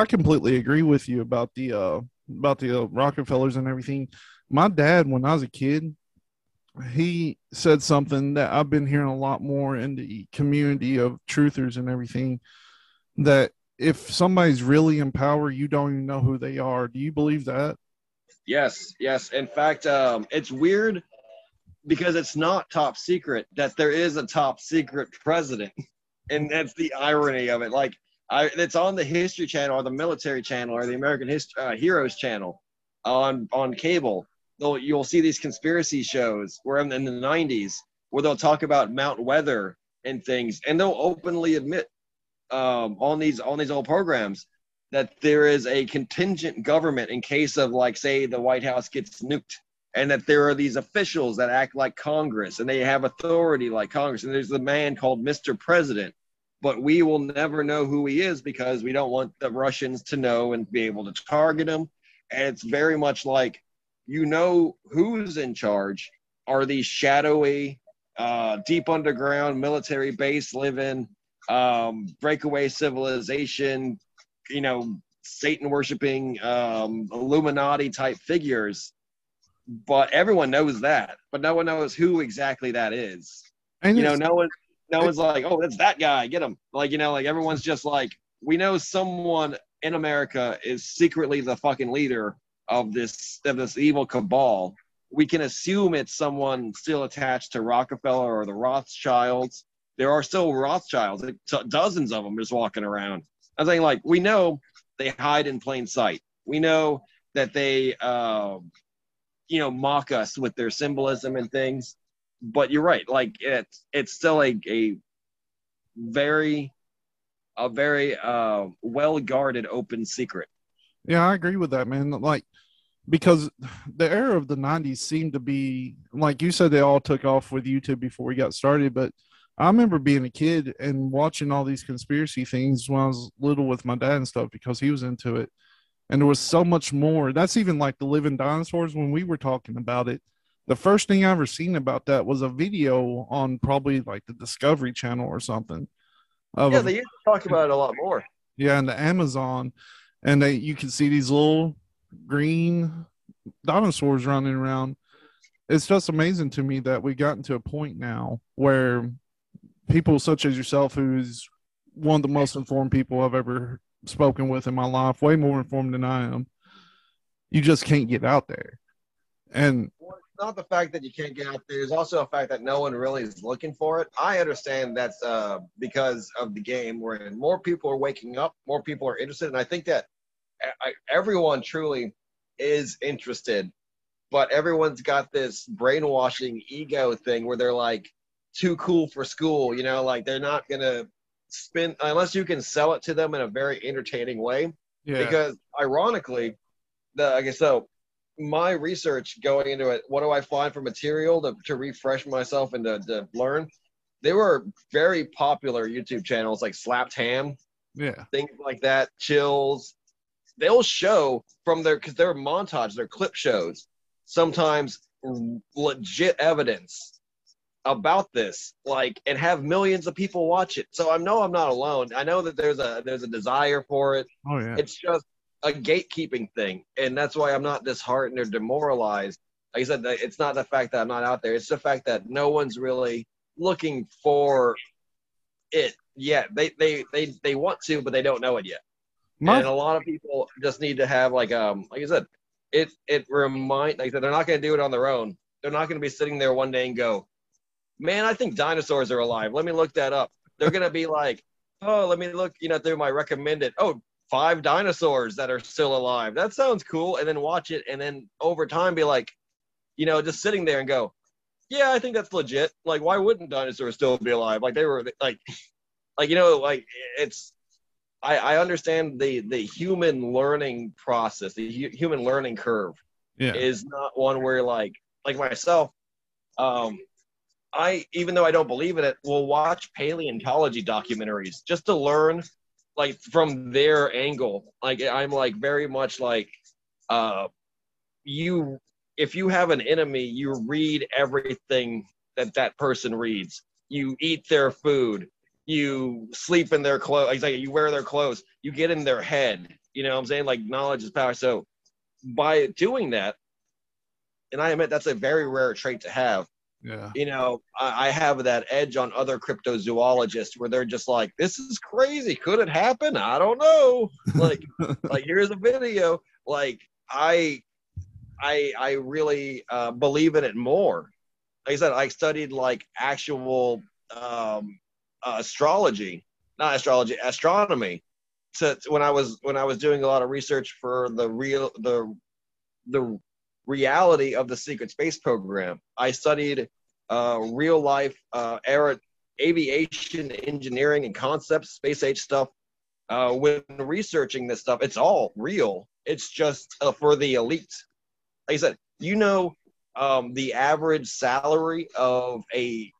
I completely agree with you about the uh about the uh, Rockefellers and everything. My dad, when I was a kid, he said something that I've been hearing a lot more in the community of truthers and everything. That if somebody's really in power, you don't even know who they are. Do you believe that? Yes, yes. In fact, um, it's weird because it's not top secret that there is a top secret president, and that's the irony of it. Like, I, it's on the History Channel or the Military Channel or the American Hist- uh, Heroes Channel on on cable. They'll, you'll see these conspiracy shows where in, in the 90s where they'll talk about Mount Weather and things, and they'll openly admit um, on these on these old programs that there is a contingent government in case of like say the White House gets nuked and that there are these officials that act like Congress and they have authority like Congress and there's the man called Mr. President but we will never know who he is because we don't want the Russians to know and be able to target him and it's very much like you know who's in charge are these shadowy uh, deep underground military base living um, breakaway civilization, you know, Satan worshiping um, Illuminati type figures. But everyone knows that, but no one knows who exactly that is. And you know, no one, no one's like, oh, that's that guy. Get him. Like you know, like everyone's just like, we know someone in America is secretly the fucking leader of this of this evil cabal. We can assume it's someone still attached to Rockefeller or the Rothschilds there are still Rothschilds, dozens of them just walking around. I think like we know they hide in plain sight. We know that they, uh, you know, mock us with their symbolism and things. But you're right. Like it's it's still a a very a very uh, well guarded open secret. Yeah, I agree with that, man. Like because the era of the 90s seemed to be like you said they all took off with YouTube before we got started, but I remember being a kid and watching all these conspiracy things when I was little with my dad and stuff because he was into it. And there was so much more. That's even like the living dinosaurs when we were talking about it. The first thing I ever seen about that was a video on probably like the Discovery Channel or something. yeah, they used to talk about it a lot more. Yeah, and the Amazon, and they you can see these little green dinosaurs running around. It's just amazing to me that we've gotten to a point now where people such as yourself, who's one of the most informed people I've ever spoken with in my life, way more informed than I am. You just can't get out there. And not the fact that you can't get out there. There's also a fact that no one really is looking for it. I understand that's uh, because of the game where more people are waking up, more people are interested. And I think that I, everyone truly is interested, but everyone's got this brainwashing ego thing where they're like, too cool for school. You know, like they're not gonna spend unless you can sell it to them in a very entertaining way. Yeah. Because ironically, the I guess so my research going into it, what do I find for material to, to refresh myself and to, to learn? They were very popular YouTube channels like Slapped Ham, yeah, things like that, Chills. They'll show from their because they're montage, they're clip shows, sometimes legit evidence about this like and have millions of people watch it. So i know i'm not alone. I know that there's a there's a desire for it. Oh yeah. It's just a gatekeeping thing and that's why i'm not disheartened or demoralized like i said it's not the fact that i'm not out there it's the fact that no one's really looking for it yet they they they, they want to but they don't know it yet My- and a lot of people just need to have like um like i said it it remind like I said, they're not going to do it on their own they're not going to be sitting there one day and go man, I think dinosaurs are alive. Let me look that up. They're gonna be like, oh, let me look, you know, through my recommended. Oh, five dinosaurs that are still alive. That sounds cool. And then watch it, and then over time be like, you know, just sitting there and go, yeah, I think that's legit. Like, why wouldn't dinosaurs still be alive? Like they were like, like you know, like it's. I, I understand the the human learning process, the hu- human learning curve, yeah. is not one where like like myself, um, I, even though I don't believe in it, will watch paleontology documentaries just to learn, like from their angle. Like I'm like very much like, uh, you. If you have an enemy, you read everything that that person reads. You eat their food. You sleep in their clothes. Like you wear their clothes. You get in their head. You know what I'm saying? Like knowledge is power. So by doing that, and I admit that's a very rare trait to have. Yeah. You know, I, I have that edge on other cryptozoologists where they're just like, "This is crazy. Could it happen? I don't know." Like, like here's a video. Like, I, I, I really uh, believe in it more. Like I said, I studied like actual um, uh, astrology, not astrology, astronomy. To when I was when I was doing a lot of research for the real the the reality of the secret space program. I studied uh, real life uh, aer- aviation engineering and concepts, space age stuff. Uh, when researching this stuff, it's all real. It's just uh, for the elite. Like I said, you know, um, the average salary of a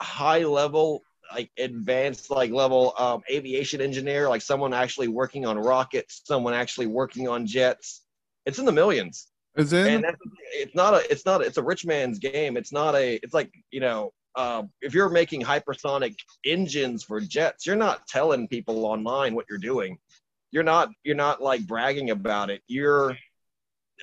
high level, like advanced, like level um, aviation engineer, like someone actually working on rockets, someone actually working on jets. It's in the millions Is it? and it's not a it's not a, it's a rich man's game. It's not a it's like you know uh, if you're making hypersonic engines for jets you're not telling people online what you're doing. You're not you're not like bragging about it. You're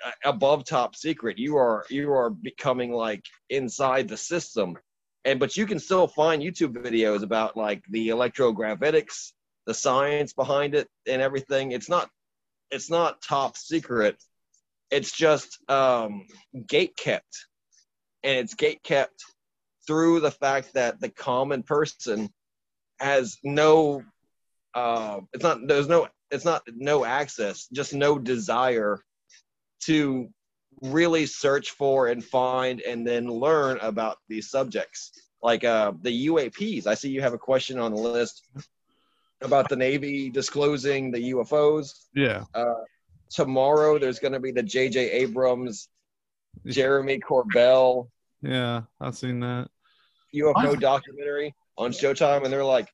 uh, above top secret. You are you are becoming like inside the system. And but you can still find youtube videos about like the electrogravitics the science behind it and everything. It's not it's not top secret it's just um, gate kept and it's gate kept through the fact that the common person has no uh, it's not there's no it's not no access just no desire to really search for and find and then learn about these subjects. Like uh, the uaps i see you have a question on the list about the navy disclosing the ufos yeah. uh, tomorrow there's going to be the J.J. Abrams, Jeremy Corbell Yeah. I've seen that. UFO Wow. documentary on Showtime, and they're like,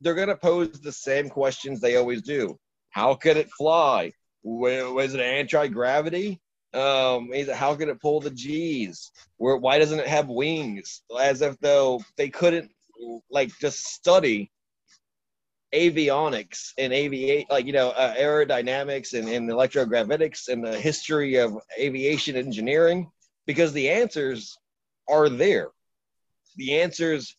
they're going to pose the same questions they always do. How could it fly? Wa- Was it anti gravity? Um, how could it pull the G's? Where, why doesn't it have wings? As if though they couldn't like just study avionics and aviate like you know uh, aerodynamics and, and electrogravitics and the history of aviation engineering because the answers are there. The answers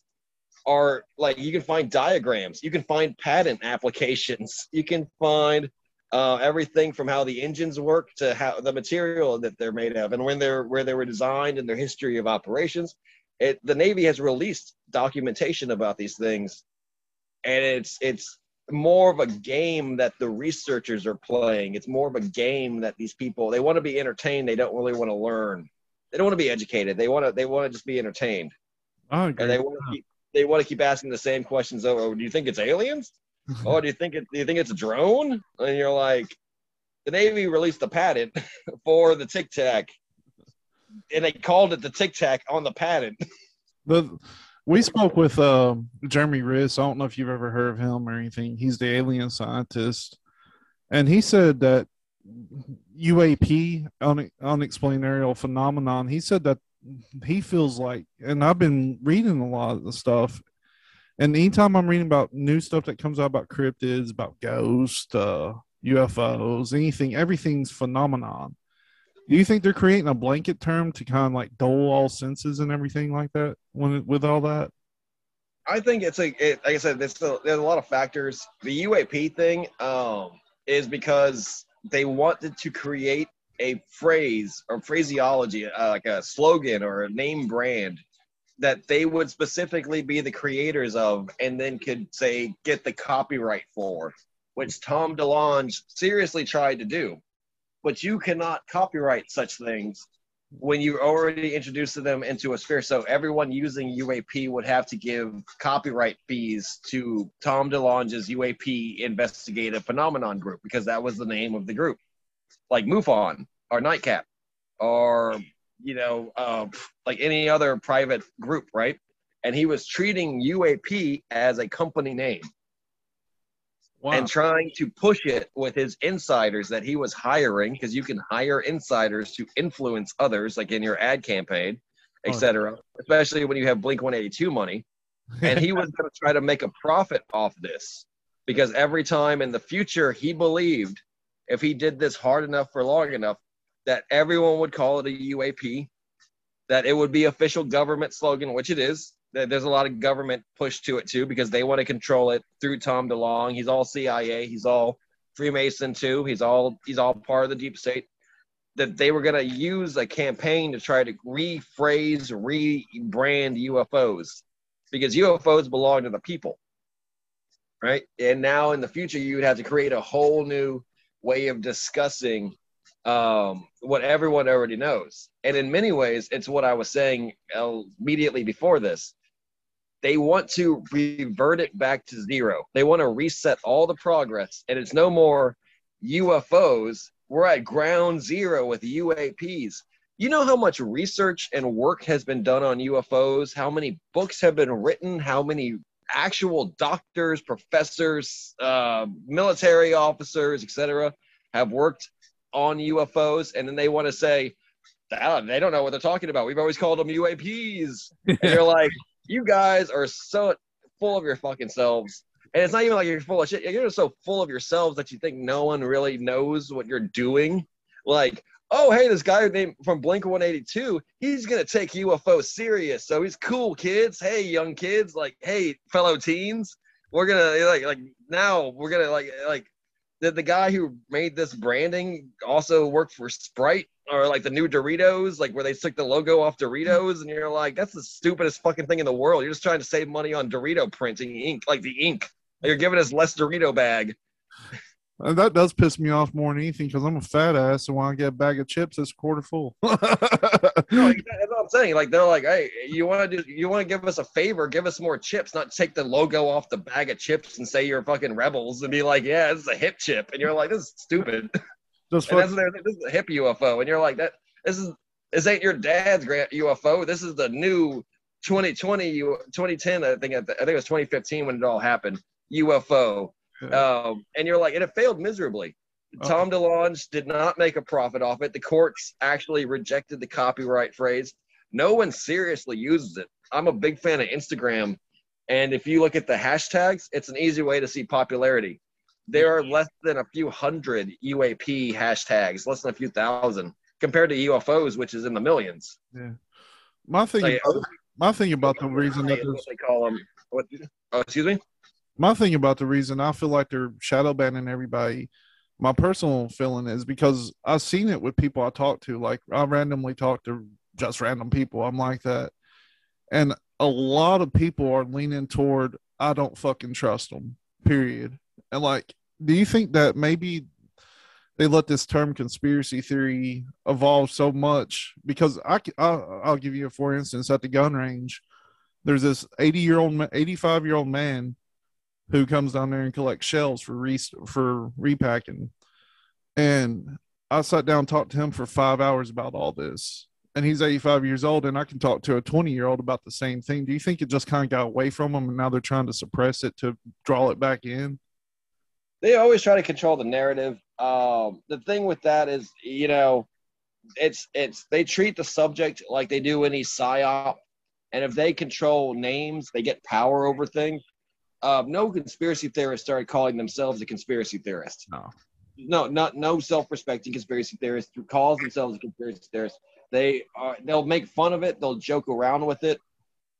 are like you can find diagrams you can find patent applications you can find uh, everything from how the engines work to how the material that they're made of and when they're where they were designed and their history of operations. It the navy has released documentation about these things and it's it's more of a game that the researchers are playing. It's more of a game that these people they want to be entertained they don't really want to learn. They don't want to be educated they want to they want to just be entertained. Agree. and they want to keep they want to keep asking the same questions over do you think it's aliens? Oh do you think it do you think it's a drone? And you're like the navy released a patent for the tic tac. And they called it the tic tac on the patent. The we spoke with um, Jeremy Rys. I don't know if you've ever heard of him or anything. He's the alien scientist, and he said that UAP, un- unexplained aerial phenomenon. He said that he feels like, and I've been reading a lot of the stuff, and anytime I'm reading about new stuff that comes out about cryptids, about ghosts, uh, UFOs, anything, everything's phenomenon. Do you think they're creating a blanket term to kind of like dull all senses and everything like that when with all that? I think it's a it, like I said, there's a, there's a lot of factors. The UAP thing um, is because they wanted to create a phrase or phraseology, uh, like a slogan or a name brand that they would specifically be the creators of, and then could say get the copyright for, which Tom DeLonge seriously tried to do. But you cannot copyright such things when you already introduced them into a sphere. So everyone using UAP would have to give copyright fees to Tom DeLonge's UAP Investigative Phenomenon Group because that was the name of the group, like MUFON or NICAP or you know uh, like any other private group, right? And he was treating UAP as a company name Wow. and trying to push it with his insiders that he was hiring because you can hire insiders to influence others like in your ad campaign Oh. etc especially when you have blink 182 money and he was going to try to make a profit off this because every time in the future he believed if he did this hard enough for long enough that everyone would call it a UAP, that it would be official government slogan, which it is. There's a lot of government push to it too because they want to control it through Tom DeLonge. He's all CIA. He's all Freemason too. He's all he's all part of the deep state. That they were going to use a campaign to try to rephrase, rebrand UFOs because UFOs belong to the people, right? And now in the future, you would have to create a whole new way of discussing um, what everyone already knows. And in many ways, it's what I was saying immediately before this. They want to revert it back to zero. They want to reset all the progress, and it's no more UFOs. We're at ground zero with UAPs. You know how much research and work has been done on UFOs, how many books have been written, how many actual doctors, professors, uh, military officers, etc., have worked on UFOs, and then they want to say, they don't know what they're talking about. We've always called them UAPs. And you're like, you guys are so full of your fucking selves. And it's not even like you're full of shit. You're just so full of yourselves that you think no one really knows what you're doing. Like, oh, hey, this guy named from Blink 182, he's gonna take UFO serious. So he's cool, kids. Hey, young kids, like, hey, fellow teens, we're gonna like like now we're gonna like like did the guy who made this branding also work for Sprite or like the new Doritos, like where they took the logo off Doritos, and you're like, that's the stupidest fucking thing in the world. You're just trying to save money on Dorito printing ink, like the ink. You're giving us less Dorito bag. And that does piss me off more than anything because I'm a fat ass, and when I get a bag of chips, it's quarter full. no, that's what I'm saying. Like they're like, hey, you want to do, you want to give us a favor, give us more chips, not take the logo off the bag of chips and say you're fucking rebels and be like, yeah, this is a hip chip, and you're like, this is stupid. Just fuck- this is a hip UFO, and you're like, that this is this ain't your dad's grant UFO. This is the new 2020, 2010. I think I think it was 2015 when it all happened. UFO um, and you're like, and it failed miserably. Oh. Tom DeLonge did not make a profit off it. The courts actually rejected the copyright phrase. No one seriously uses it. I'm a big fan of Instagram. And if you look at the hashtags, it's an easy way to see popularity. There are less than a few hundred UAP hashtags, less than a few thousand, compared to UFOs, which is in the millions. Yeah. My thing, so, yeah, my thing about the reason that they call them. What? Oh, excuse me my thing about the reason I feel like they're shadow banning everybody, my personal feeling is because I've seen it with people I talk to. Like I randomly talk to just random people. I'm like that, and a lot of people are leaning toward I don't fucking trust them. Period. And like, do you think that maybe they let this term conspiracy theory evolve so much because I, I'll, I'll give you a for instance at the gun range there's this 80 year old 85 year old man who comes down there and collects shells for re- for repacking. And I sat down talked to him for five hours about all this. And he's 85 years old, and I can talk to a 20 year old about the same thing. Do you think it just kind of got away from them and now they're trying to suppress it to draw it back in? They always try to control the narrative. Um, the thing with that is, you know, it's it's they treat the subject like they do any psyop, and if they control names, they get power over things uh, no conspiracy theorist started calling themselves a conspiracy theorist. No, no, not no self-respecting conspiracy theorist who calls themselves a conspiracy theorist. They are they'll make fun of it, they'll joke around with it,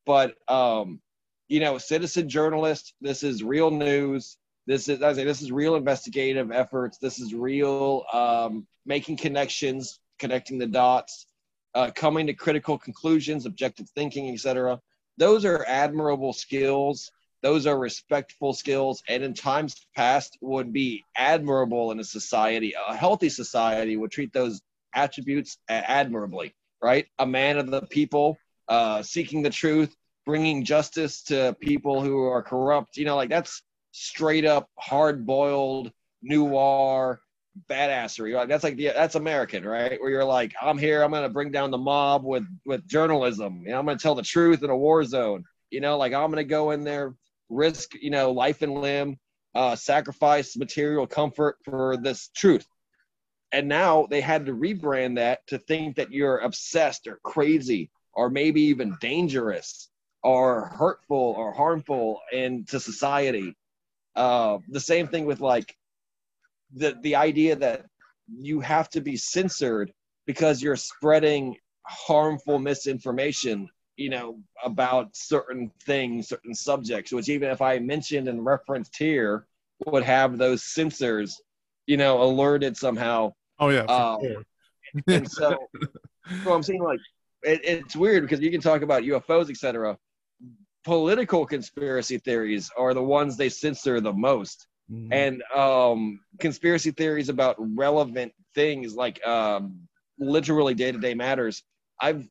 but um, you know, citizen journalist. This is real news. This is I say this is real investigative efforts. This is real um, making connections, connecting the dots, uh, coming to critical conclusions, objective thinking, etc. Those are admirable skills those are respectful skills and in times past would be admirable in a society a healthy society would treat those attributes admirably right? A man of the people uh, seeking the truth bringing justice to people who are corrupt you know like that's straight up hard boiled noir badassery like that's like the that's american right? Where you're like i'm here i'm gonna bring down the mob with with journalism you know i'm gonna tell the truth in a war zone. You know like i'm gonna go in there risk, you know, life and limb, uh, sacrifice material comfort for this truth. And now they had to rebrand that to think that you're obsessed or crazy or maybe even dangerous or hurtful or harmful into society. Uh, the same thing with like the the idea that you have to be censored because you're spreading harmful misinformation you know about certain things certain subjects which even if i mentioned and referenced here would have those censors you know alerted somehow Oh yeah. Um, sure. and so, so i'm saying like it, it's weird because you can talk about ufos etc political conspiracy theories are the ones they censor the most Mhm. and um conspiracy theories about relevant things like um literally day-to-day matters i've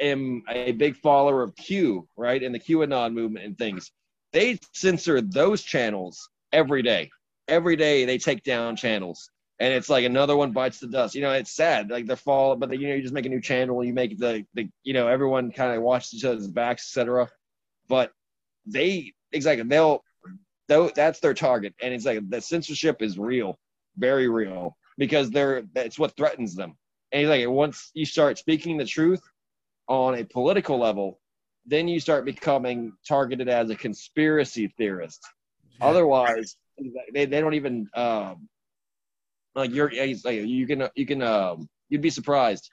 am a big follower of q right and the qanon movement and things. They censor those channels every day. Every day they take down channels and it's like another one bites the dust. You know it's sad like they're fall but you know you just make a new channel you make the the you know everyone kind of watches each other's backs etc but they exactly they'll though that's their target and it's like the censorship is real very real because they're that's what threatens them. And he's like once you start speaking the truth on a political level then you start becoming targeted as a conspiracy theorist otherwise they, they don't even um like you're like you can you can um you'd be surprised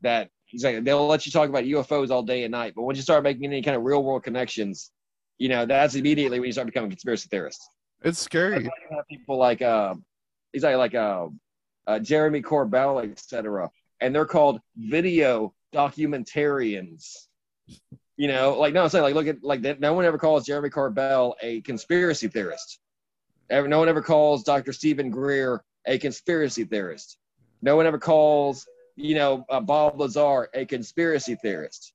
that like they'll let you talk about ufos all day and night but once you start making any kind of real world connections you know that's immediately when you start becoming a conspiracy theorist It's scary. people like uh, he's like like uh, uh, Jeremy Corbell, etc. And they're called video documentarians. You know, like no, I'm saying like look at like that. No one ever calls Jeremy Corbell a conspiracy theorist. Ever, no one ever calls Dr. Stephen Greer a conspiracy theorist. No one ever calls you know uh, Bob Lazar a conspiracy theorist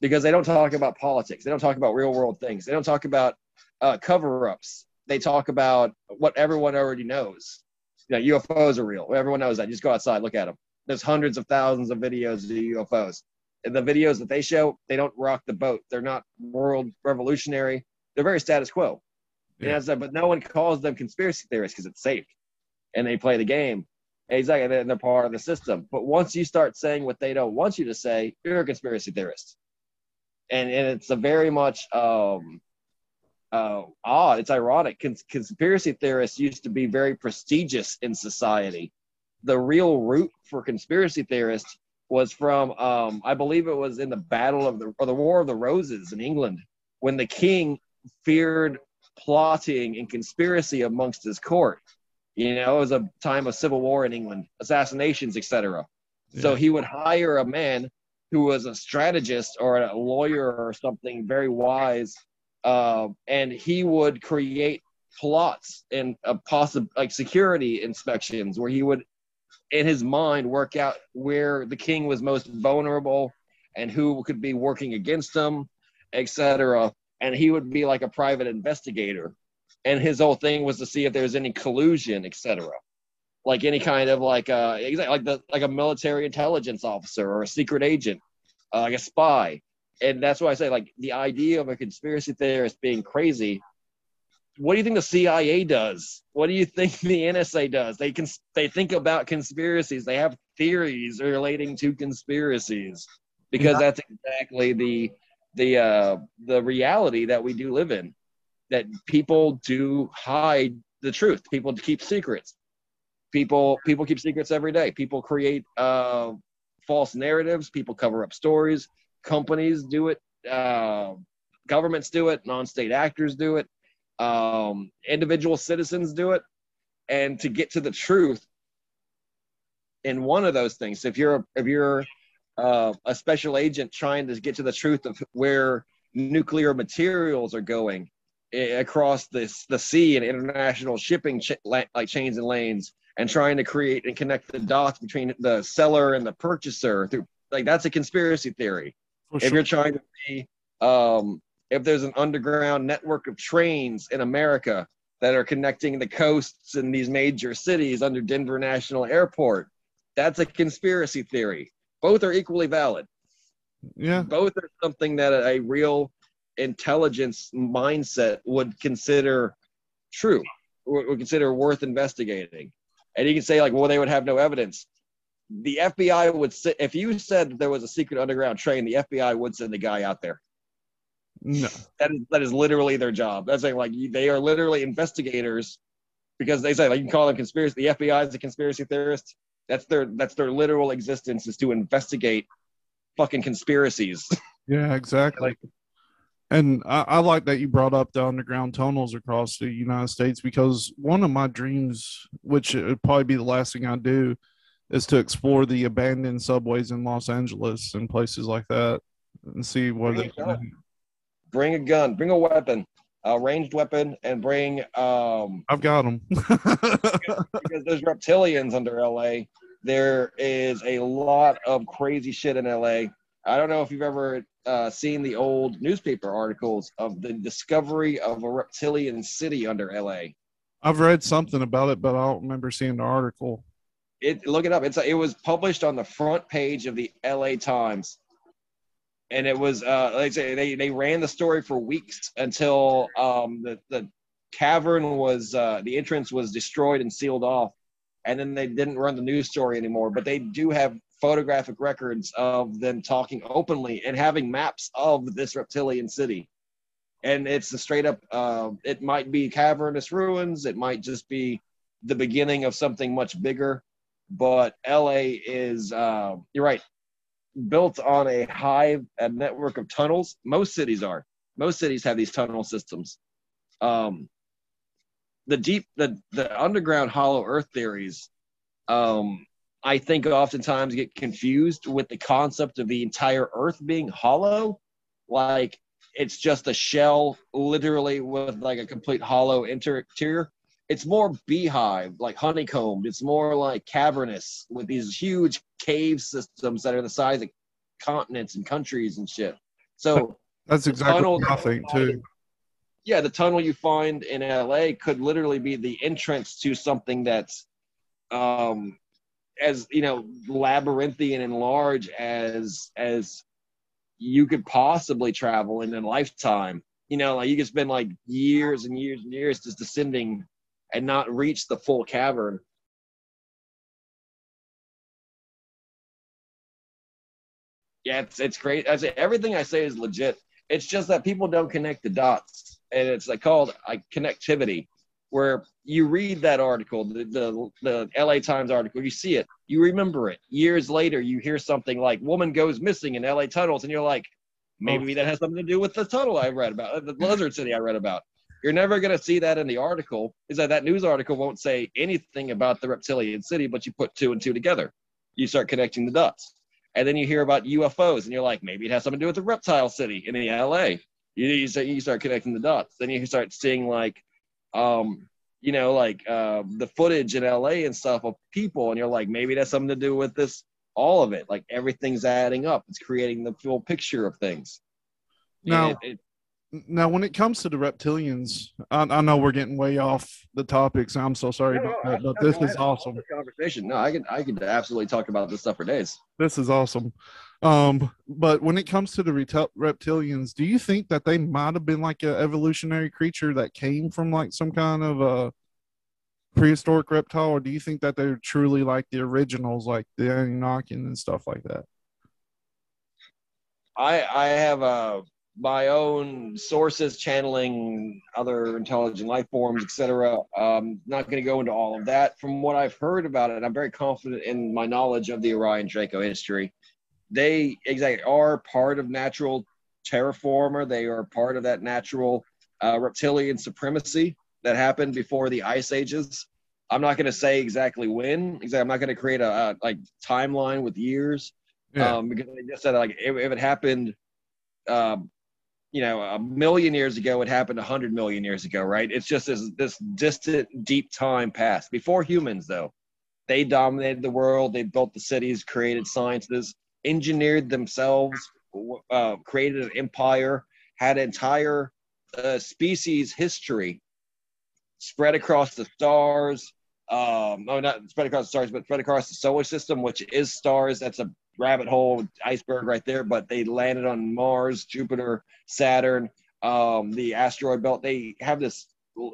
because they don't talk about politics. They don't talk about real world things. They don't talk about uh, cover ups they talk about what everyone already knows. You know, UFOs are real. Everyone knows that. Just go outside, look at them. There's hundreds of thousands of videos of UFOs. And the videos that they show, they don't rock the boat. They're not world revolutionary. They're very status quo. Yeah. And that's, but no one calls them conspiracy theorists because it's safe, and they play the game. Exactly, and they're part of the system. But once you start saying what they don't want you to say, you're a conspiracy theorist. And and it's a very much um, uh, odd. It's ironic. Cons- conspiracy theorists used to be very prestigious in society. The real root for conspiracy theorists was from, um, I believe it was in the Battle of the or the War of the Roses in England, when the king feared plotting and conspiracy amongst his court. You know, it was a time of civil war in England, assassinations, etc. So he would hire a man who was a strategist or a lawyer or something very wise uh, and he would create plots and a possible like security inspections where he would in his mind work out where the king was most vulnerable and who could be working against him etc and he would be like a private investigator. And his whole thing was to see if there was any collusion etc like any kind of like uh like the like a military intelligence officer or a secret agent uh, like a spy. And that's why I say like the idea of a conspiracy theorist being crazy. What do you think the CIA does? What do you think the NSA does? They can they think about conspiracies. They have theories relating to conspiracies because that's exactly the the uh, the reality that we do live in. That people do hide the truth. People keep secrets. People people keep secrets every day. People create uh, false narratives. People cover up stories companies do it, uh, governments do it, non-state actors do it, um, individual citizens do it, and to get to the truth in one of those things, if you're if you're uh, a special agent trying to get to the truth of where nuclear materials are going eh, across this the sea and international shipping ch- like chains and lanes and trying to create and connect the dots between the seller and the purchaser through like that's a conspiracy theory For if sure. you're trying to be um, if there's an underground network of trains in America that are connecting the coasts in these major cities under Denver National Airport, that's a conspiracy theory. Both are equally valid. Yeah. Both are something that a real intelligence mindset would consider true, would would consider worth investigating. And you can say like, well, they would have no evidence the FBI would say if you said there was a secret underground train, the FBI would send a guy out there. No. That is that is literally their job. That's like, like they are literally investigators because they say like you can call them conspiracy. The FBI is a conspiracy theorist. That's their that's their literal existence is to investigate fucking conspiracies. Yeah, exactly. Like- and I, I like that you brought up the underground tunnels across the United States because one of my dreams, which would probably be the last thing I do, is to explore the abandoned subways in Los Angeles and places like that and see what they. Bring a gun, bring a weapon, a ranged weapon, and bring um I've got them. because there's reptilians under LA. There is a lot of crazy shit in LA. I don't know if you've ever uh, seen the old newspaper articles of the discovery of a reptilian city under LA. I've read something about it, but I don't remember seeing the article. It look it up. It's it was published on the front page of the LA Times, and it was uh, like say they they ran the story for weeks until um, the the cavern was uh, the entrance was destroyed and sealed off, and then they didn't run the news story anymore. But they do have photographic records of them talking openly and having maps of this reptilian city. And it's a straight up. Uh, it might be cavernous ruins. It might just be the beginning of something much bigger. But LA is. Uh, you're right. Built on a hive, a network of tunnels. Most cities are. Most cities have these tunnel systems. Um, the deep, the the underground hollow earth theories um, I think oftentimes get confused with the concept of the entire Earth being hollow. Like it's just a shell, literally with like a complete hollow interior. It's more beehive, like honeycombed. It's more like cavernous with these huge cave systems that are the size of continents and countries and shit. So That's exactly tunnel what I think too. yeah, the tunnel you find in LA could literally be the entrance to something that's um as you know labyrinthian and large as as you could possibly travel in a lifetime. You know, like you could spend like years and years and years just descending and not reach the full cavern. Yeah, it's it's great. I say everything I say is legit. It's just that people don't connect the dots, and it's like called like connectivity, where you read that article, the, the the LA Times article, you see it, you remember it. Years later, you hear something like "woman goes missing in LA tunnels," and you're like, maybe that has something to do with the tunnel I read about, uh, the lizard city I read about. You're never gonna see that in the article. Is that that news article won't say anything about the reptilian city, but you put two and two together. You start connecting the dots and then you hear about UFOs, and you're like, maybe it has something to do with the reptile city in the LA. You, you, start, you start connecting the dots. Then you start seeing like, um, you know, like uh, the footage in LA and stuff of people, and you're like, maybe that's something to do with this. All of it, like everything's adding up. It's creating the full picture of things. Now- it- it- Now, when it comes to the reptilians, I, I know we're getting way off the topics. I'm so sorry No, about no, that, but no, this no, is I- awesome. conversation. No, I can I could absolutely talk about this stuff for days. This is awesome. Um, but when it comes to the retel- reptilians, do you think that they might have been like an evolutionary creature that came from like some kind of a prehistoric reptile, or do you think that they're truly like the originals, like the Anunnaki and stuff like that? I I have uh, my own sources channeling other intelligent life forms, etc. Um, not going to go into all of that. From what I've heard about it, I'm very confident in my knowledge of the Orion Draco history. They exactly are part of natural terraformer. They are part of that natural uh, reptilian supremacy that happened before the ice ages. I'm not going to say exactly when. Exactly, I'm not going to create a, a like timeline with years Yeah. um, because I just said like if, if it happened, um, you know, a million years ago, it happened a hundred million years ago, right? It's just this this distant, deep time past before humans, though. They dominated the world. They built the cities, created sciences, engineered themselves, uh, created an empire, had entire uh, species history spread across the stars. Um, no, not spread across the stars, but spread across the solar system, which is stars. That's a rabbit hole iceberg right there. But they landed on Mars, Jupiter, Saturn, um, the asteroid belt. They have this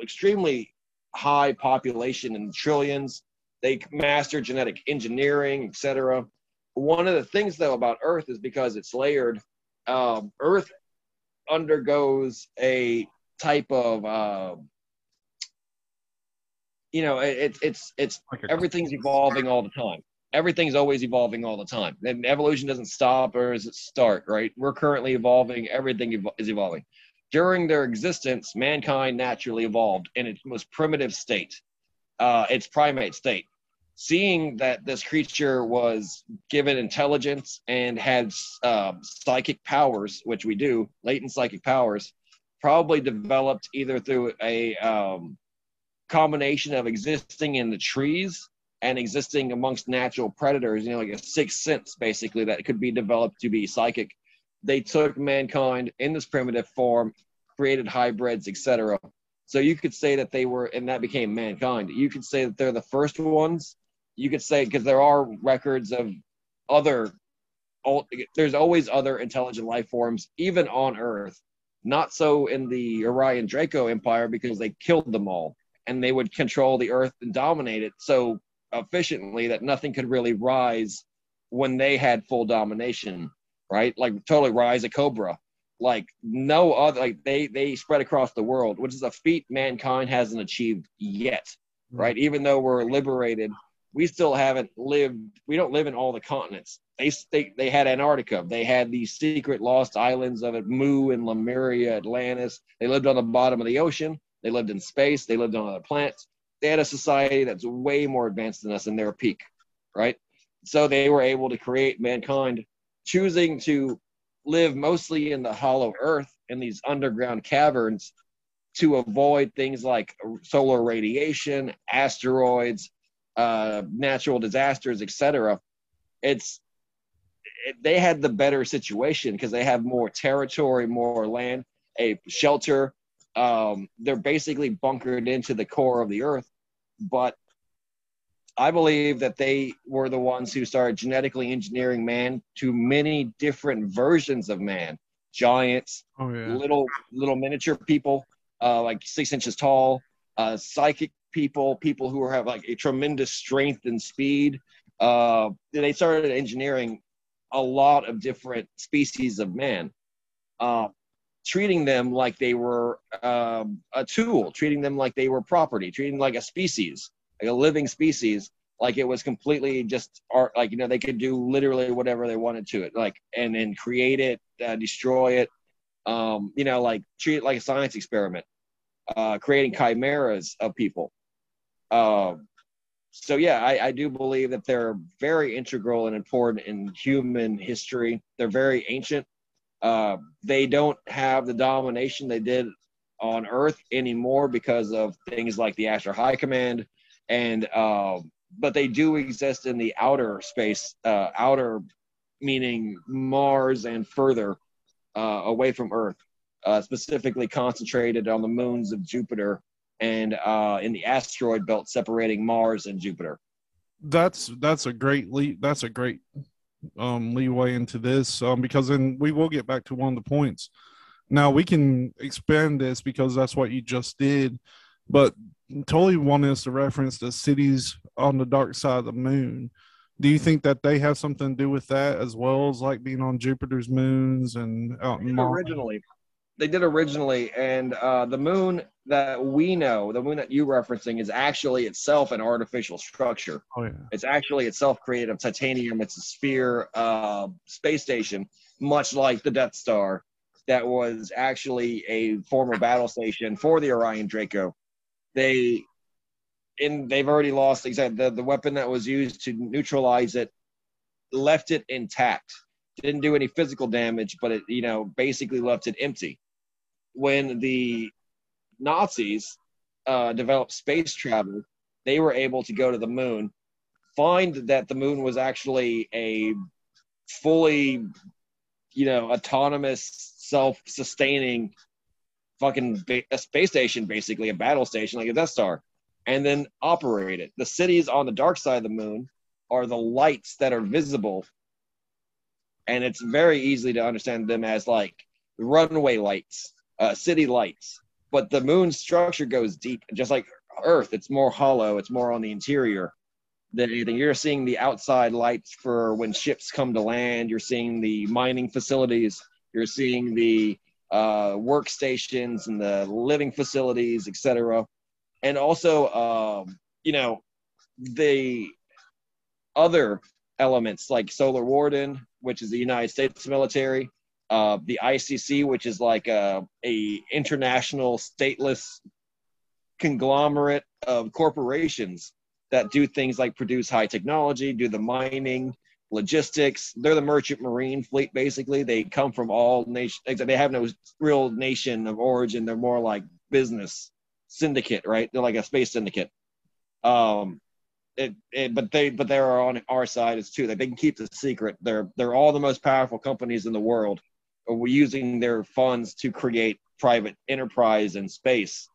extremely high population in trillions. They master genetic engineering, etc. One of the things though about Earth is because it's layered. Um, Earth undergoes a type of uh, you know, it, it's it's Like everything's evolving all the time. Everything's always evolving all the time. And evolution doesn't stop or does it start, right? We're currently evolving. Everything evo- is evolving. During their existence, mankind naturally evolved in its most primitive state, uh, its primate state. Seeing that this creature was given intelligence and had uh, psychic powers, which we do, latent psychic powers, probably developed either through a um, combination of existing in the trees and existing amongst natural predators, you know, like a sixth sense basically that could be developed to be psychic. They took mankind in this primitive form, created hybrids, etc. So you could say that they were, and that became mankind. You could say that they're the first ones. You could say because there are records of other, there's always other intelligent life forms, even on Earth. Not so in the Orion Draco Empire because they killed them all and they would control the earth and dominate it so efficiently that nothing could really rise when they had full domination right? Like totally rise a cobra. Like no other like they they spread across the world which is a feat mankind hasn't achieved yet mm-hmm. right? Even though we're liberated we still haven't lived we don't live in all the continents. They they, they had antarctica. They had these secret lost islands of it mu and lemuria atlantis. They lived on the bottom of the ocean. They lived in space. They lived on other planets. They had a society that's way more advanced than us in their peak, right? So they were able to create mankind, choosing to live mostly in the hollow earth in these underground caverns to avoid things like solar radiation, asteroids, uh, natural disasters, etc. It's it, they had the better situation because they have more territory, more land, a shelter, um, they're basically bunkered into the core of the earth. But I believe that they were the ones who started genetically engineering man to many different versions of man giants, Oh yeah. little little miniature people, uh, like six inches tall, uh, psychic people, people who have like a tremendous strength and speed. Uh, they started engineering a lot of different species of man, uh, treating them like they were um, a tool, treating them like they were property, treating like a species, like a living species, like it was completely just art. Like you know, they could do literally whatever they wanted to it, like and then create it, uh, destroy it. Um, you know, like treat it like a science experiment, uh, creating chimeras of people. Um, so yeah, I, I do believe that they're very integral and important in human history. They're very ancient. Uh, they don't have the domination they did on Earth anymore because of things like the Astro High Command, and uh, but they do exist in the outer space, uh, outer meaning Mars and further uh, away from Earth, uh, specifically concentrated on the moons of Jupiter and in the asteroid belt separating Mars and Jupiter. that's that's a great lead that's a great um leeway into this um because then we will get back to one of the points now we can expand this because that's what you just did but totally wanted us to reference the cities on the dark side of the moon do you think that they have something to do with that as well as like being on jupiter's moons and out in Mars? originally. They did originally, and uh, the moon that we know, the moon that you referencing, is actually itself an artificial structure. oh yeah It's actually itself created of titanium. It's a sphere uh, space station, much like the Death Star, that was actually a former battle station for the Orion Draco. They, in they've already lost. Said, the, the weapon that was used to neutralize it left it intact. Didn't do any physical damage, but it you know basically left it empty. When the Nazis uh, developed space travel, they were able to go to the moon, find that the moon was actually a fully, you know, autonomous, self-sustaining fucking ba- a space station, basically a battle station like a Death Star, and then operate it. The cities on the dark side of the moon are the lights that are visible, and it's very easy to understand them as like runway lights, uh, city lights. But the moon's structure goes deep, just like Earth. It's more hollow. It's more on the interior than anything. You're seeing the outside lights for when ships come to land. You're seeing the mining facilities. You're seeing the uh, workstations and the living facilities, etc. and also um, you know the other elements like Solar Warden, which is the United States military, uh, the ICC, which is like a, a international stateless conglomerate of corporations that do things like produce high technology, do the mining, logistics. They're the merchant marine fleet, basically. They come from all nations. They have no real nation of origin. They're more like business syndicate, right? They're like a space syndicate. Um, it, it, but they but they're on our side as too. That they can keep the secret. They're they're all the most powerful companies in the world. We're using their funds to create private enterprise in space.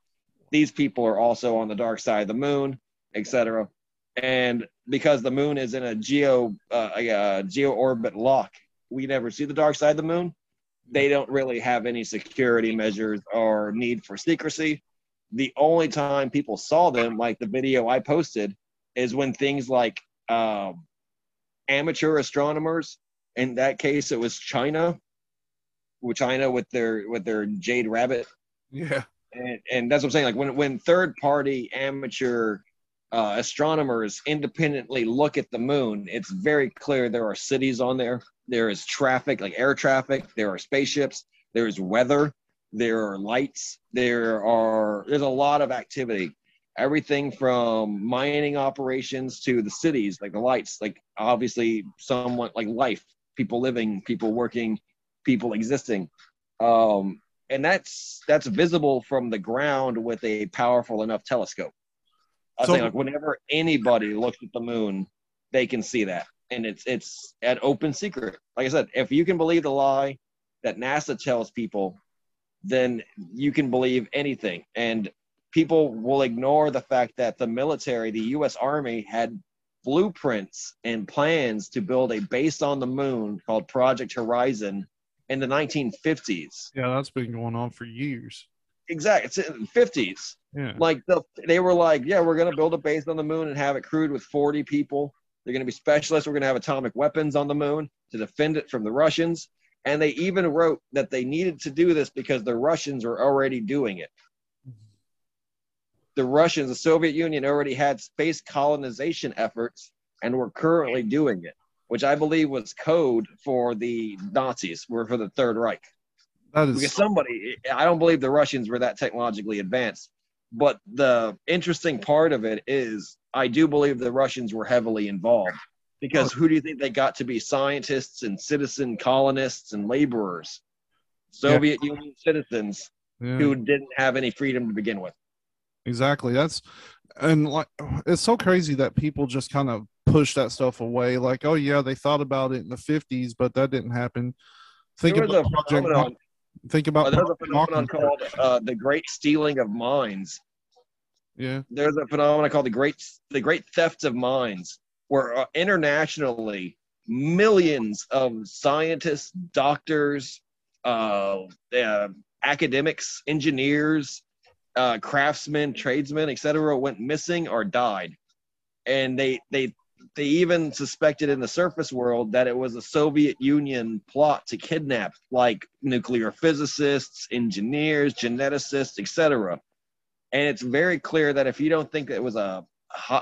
These people are also on the dark side of the moon, etc. And because the moon is in a geo uh, a, a geo orbit lock, we never see the dark side of the moon. They don't really have any security measures or need for secrecy. The only time people saw them, like the video I posted, is when things like um, amateur astronomers. In that case, it was China, with China with their with their Jade Rabbit. Yeah. And, and that's what I'm saying. Like when when third party amateur uh, astronomers independently look at the moon, it's very clear there are cities on there. There is traffic, like air traffic. There are spaceships. There is weather. There are lights. There are there's a lot of activity. Everything from mining operations to the cities, like the lights, like obviously somewhat like life, people living, people working, people existing. Um, and that's that's visible from the ground with a powerful enough telescope. I So- think like whenever anybody looks at the moon, they can see that, and it's it's an open secret. Like I said, if you can believe the lie that NASA tells people, then you can believe anything, and people will ignore the fact that the military, the U.S. Army, had blueprints and plans to build a base on the moon called Project Horizon in the 1950s. Yeah, that's been going on for years. Exactly, it's in the 50s Yeah. like the they were like, yeah, we're gonna build a base on the moon and have it crewed with 40 people. They're gonna be specialists. We're gonna have atomic weapons on the moon to defend it from the Russians. And they even wrote that they needed to do this because the Russians were already doing it. The Russians, the Soviet Union, already had space colonization efforts and were currently doing it, which I believe was code for the Nazis, were for the Third Reich. That because somebody i don't believe the russians were that technologically advanced but the interesting part of it is i do believe the russians were heavily involved. Because who do you think they got to be? Scientists and citizen colonists and laborers. Soviet union citizens yeah, who didn't have any freedom to begin with. Exactly. That's and like it's so crazy that people just kind of push that stuff away. Like, oh yeah, they thought about it in the fifties, but that didn't happen. Think there about Project phenomenon, think about there's a phenomenon called uh, the great stealing of minds yeah, there's a phenomenon called the great the great theft of minds where uh, internationally millions of scientists doctors uh, uh, academics engineers uh, craftsmen tradesmen etc went missing or died. And they they they even suspected in the surface world that it was a soviet union plot to kidnap like nuclear physicists engineers geneticists etc and it's very clear that if you don't think it was a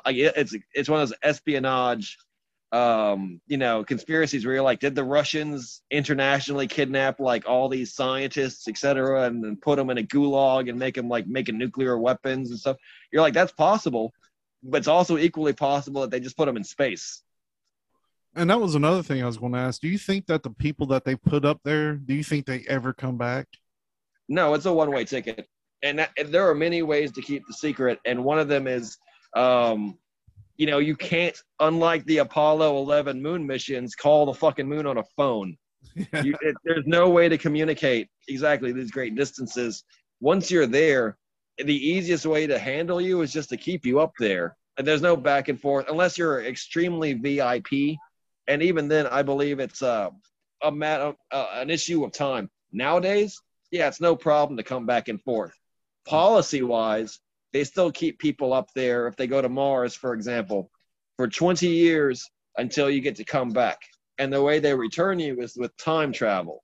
it's it's one of those espionage um you know conspiracies where you're like did the russians internationally kidnap like all these scientists etc and then put them in a gulag and make them like making nuclear weapons and stuff? You're like that's possible but it's also equally possible that they just put them in space and that was another thing I was going to ask. Do you think that the people that they put up there, do you think they ever come back? No, it's a one-way ticket, and, that, and there are many ways to keep the secret. And one of them is, um, you know, you can't, unlike the Apollo 11 moon missions, call the fucking moon on a phone. You, it, there's no way to communicate exactly these great distances. Once you're there, the easiest way to handle you is just to keep you up there, and there's no back and forth unless you're extremely VIP. And even then, I believe it's uh, a matter, uh, an issue of time. Nowadays, yeah, it's no problem to come back and forth. Policy wise, they still keep people up there if they go to Mars, for example, for 20 years until you get to come back. And the way they return you is with time travel.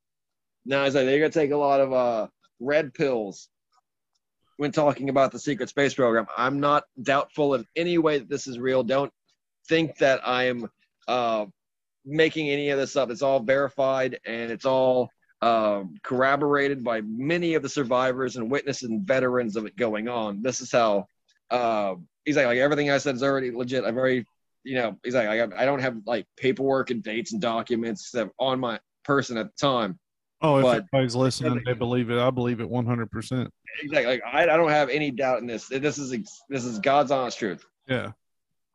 Now, I say they're gonna take a lot of uh, red pills when talking about the secret space program. I'm not doubtful in any way that this is real. Don't think that I'm uh, making any of this up. It's all verified and it's all um, corroborated by many of the survivors and witnesses and veterans of it going on. This is how uh, he's like, like everything I said is already legit. I'm very, you know, he's like, I, I don't have like paperwork and dates and documents that on my person at the time. Oh, if But- anybody's listening, they believe it. I believe it 100%. Exactly. Like I, I don't have any doubt in this. This is this is God's honest truth. Yeah.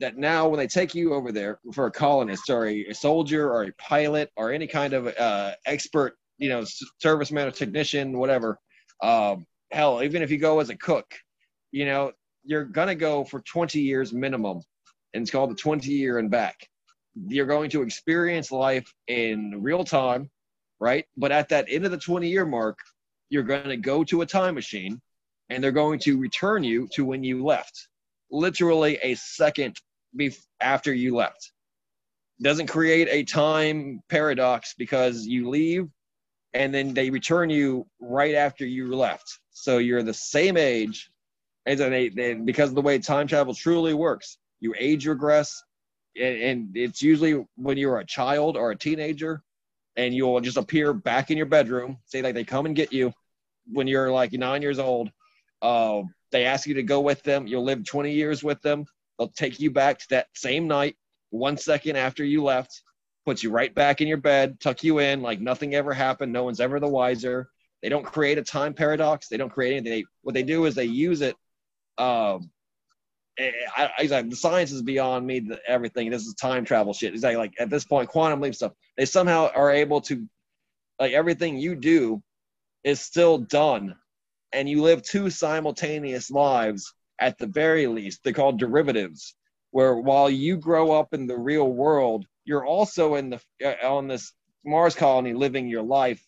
that now when they take you over there for a colonist or a, a soldier or a pilot or any kind of uh, expert, you know, serviceman or technician, whatever, um, hell, even if you go as a cook, you know, you're gonna go for 20 years minimum, and it's called the 20 year and back. You're going to experience life in real time, right? But at that end of the 20 year mark, you're going to go to a time machine, and they're going to return you to when you left literally a second after you left. Doesn't create a time paradox because you leave and then they return you right after you left. So you're the same age. And they, they because of the way time travel truly works, you age regress. And, and it's usually when you're a child or a teenager and you'll just appear back in your bedroom. Say like they come and get you when you're like nine years old. Uh, they ask you to go with them. You'll live 20 years with them. They'll take you back to that same night, one second after you left, put you right back in your bed, tuck you in like nothing ever happened. No one's ever the wiser. They don't create a time paradox. They don't create anything. They, what they do is they use it. Um, I, I, the science is beyond me. The, everything. This is time travel shit. It's like, like at this point, quantum leap stuff. They somehow are able to, like everything you do, is still done and you live two simultaneous lives at the very least. They're called derivatives, where while you grow up in the real world, you're also in the uh, on this Mars colony living your life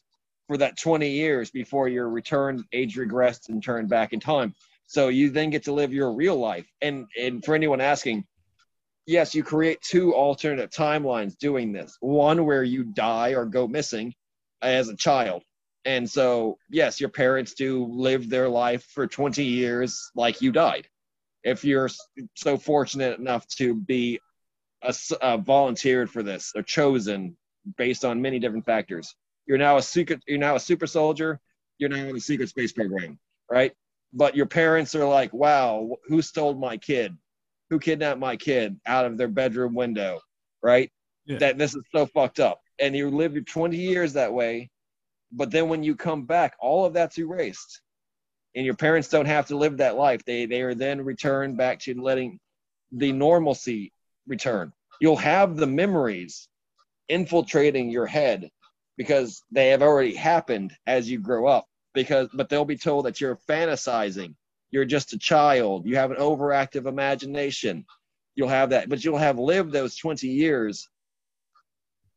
for that 20 years before you're returned, age regressed, and turned back in time. So you then get to live your real life. And and for anyone asking, yes, you create two alternate timelines doing this. One where you die or go missing as a child. And so, yes, your parents do live their life for 20 years like you died. If you're so fortunate enough to be a, uh, volunteered for this or chosen based on many different factors, you're now a secret. You're now a super soldier. You're now in the secret space program, right? But your parents are like, "Wow, who stole my kid? Who kidnapped my kid out of their bedroom window?" Right? Yeah. That this is so fucked up. And you live your 20 years that way but then when you come back all of that's erased and your parents don't have to live that life they they are then returned back to letting the normalcy return you'll have the memories infiltrating your head because they have already happened as you grow up because but they'll be told that you're fantasizing you're just a child you have an overactive imagination you'll have that but you'll have lived those 20 years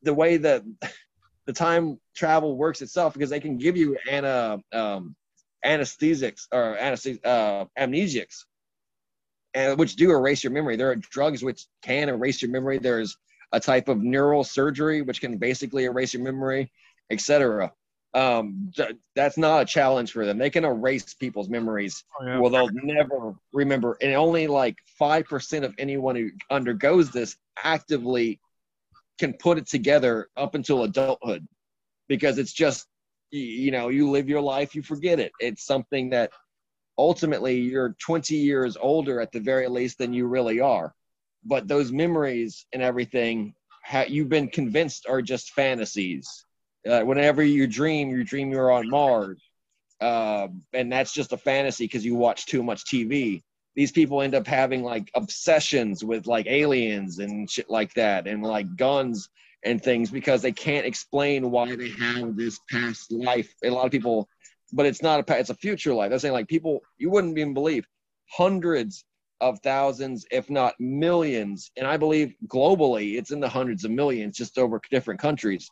the way that the time travel works itself because they can give you ana, um, anesthesics or anesthesia, uh, amnesics, and which do erase your memory. There are drugs which can erase your memory. There's a type of neural surgery which can basically erase your memory, etc. Um, that's not a challenge for them. They can erase people's memories Oh, yeah. well they'll never remember and only like 5% of anyone who undergoes this actively can put it together up until adulthood because it's just you know you live your life you forget it it's something that ultimately you're 20 years older at the very least than you really are but those memories and everything ha- you've been convinced are just fantasies uh, whenever you dream you dream you're on mars uh, and that's just a fantasy because you watch too much TV. These people end up having like obsessions with like aliens and shit like that, and like guns and things because they can't explain why they have this past life. A lot of people, but it's not a pa- it's a future life. They're saying like people you wouldn't even believe hundreds of thousands, if not millions, and I believe globally it's in the hundreds of millions just over different countries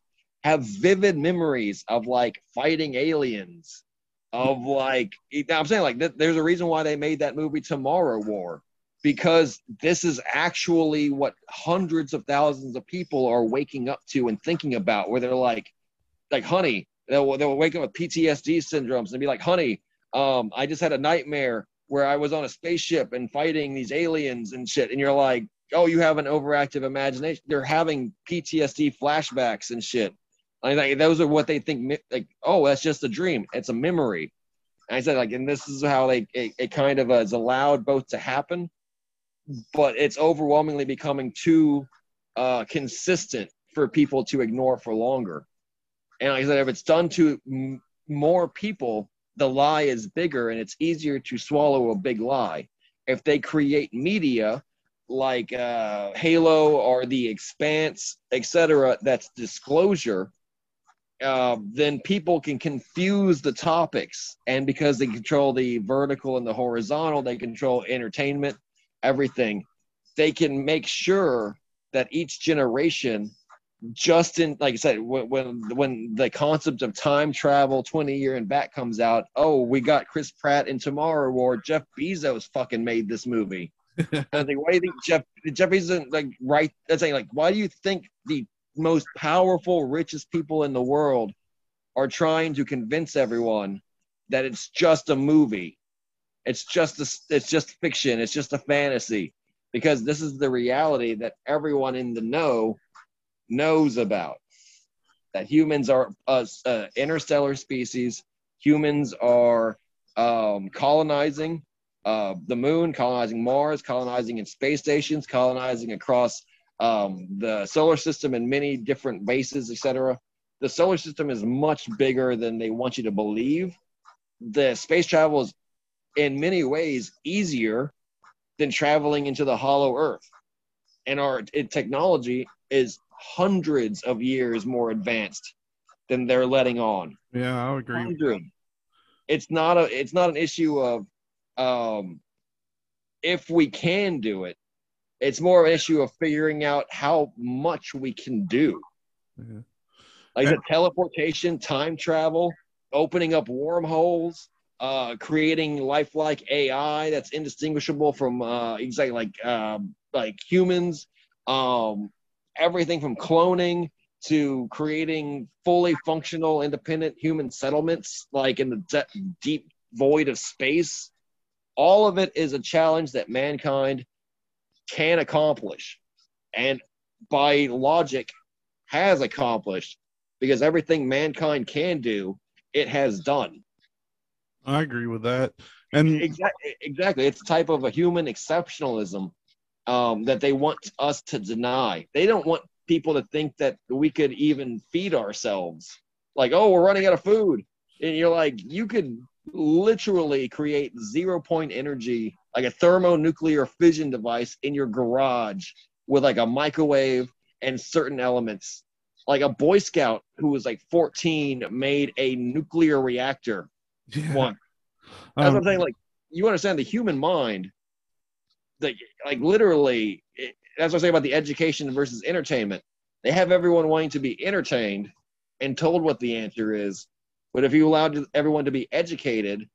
have vivid memories of like fighting aliens of like i'm saying like th- there's a reason why they made that movie tomorrow war because this is actually what hundreds of thousands of people are waking up to and thinking about where they're like like honey they'll, they'll wake up with ptsd syndromes and be like honey Um, I just had a nightmare where I was on a spaceship and fighting these aliens and shit. And you're like, oh, you have an overactive imagination. They're having PTSD flashbacks and shit. Like, those are what they think. Like, oh, that's just a dream. It's a memory. And I said, like, and this is how they it, it kind of uh, is allowed both to happen, but it's overwhelmingly becoming too uh, consistent for people to ignore for longer. And like I said, if it's done to m- more people, the lie is bigger and it's easier to swallow a big lie. If they create media like uh, Halo or The Expanse, etc., that's disclosure, uh, then people can confuse the topics. And because they control the vertical and the horizontal, they control entertainment, everything. They can make sure that each generation just in like I said, when, when when the concept of time travel, twenty year and back comes out, oh, we got Chris Pratt in Tomorrow War. Jeff Bezos fucking made this movie. I think, why do you think Jeff Jeff Bezos like right? That's saying like, why do you think the most powerful, richest people in the world are trying to convince everyone that it's just a movie? It's just a, it's just fiction. It's just a fantasy because this is the reality that everyone in the know knows about that humans are a, a interstellar species. Humans are um, colonizing uh, the moon, colonizing Mars, colonizing in space stations, colonizing across um, the solar system in many different bases, etc. The solar system is much bigger than they want you to believe. The space travel is, in many ways, easier than traveling into the hollow Earth, and our it, technology is hundreds of years more advanced than they're letting on. Yeah, I agree. 100. It's not a it's not an issue of um if we can do it. It's more of an issue of figuring out how much we can do. Yeah. Like the teleportation, time travel, opening up wormholes, uh, creating lifelike AI that's indistinguishable from uh, exactly like um, like humans, um, everything from cloning to creating fully functional, independent human settlements, like in the de- deep void of space. All of it is a challenge that mankind can accomplish, and by logic, has accomplished because everything mankind can do, it has done. I agree with that. And exactly, exactly, it's a type of a human exceptionalism um, that they want us to deny. They don't want people to think that we could even feed ourselves. Like, oh, we're running out of food. And you're like, you could literally create zero point energy, like a thermonuclear fission device in your garage with like a microwave and certain elements. Like a Boy Scout who was like 14 made a nuclear reactor. Yeah. One. That's um, what I'm saying. Like, you understand the human mind like like literally it, that's what I say about the education versus entertainment. They have everyone wanting to be entertained and told what the answer is, but if you allowed everyone to be educated,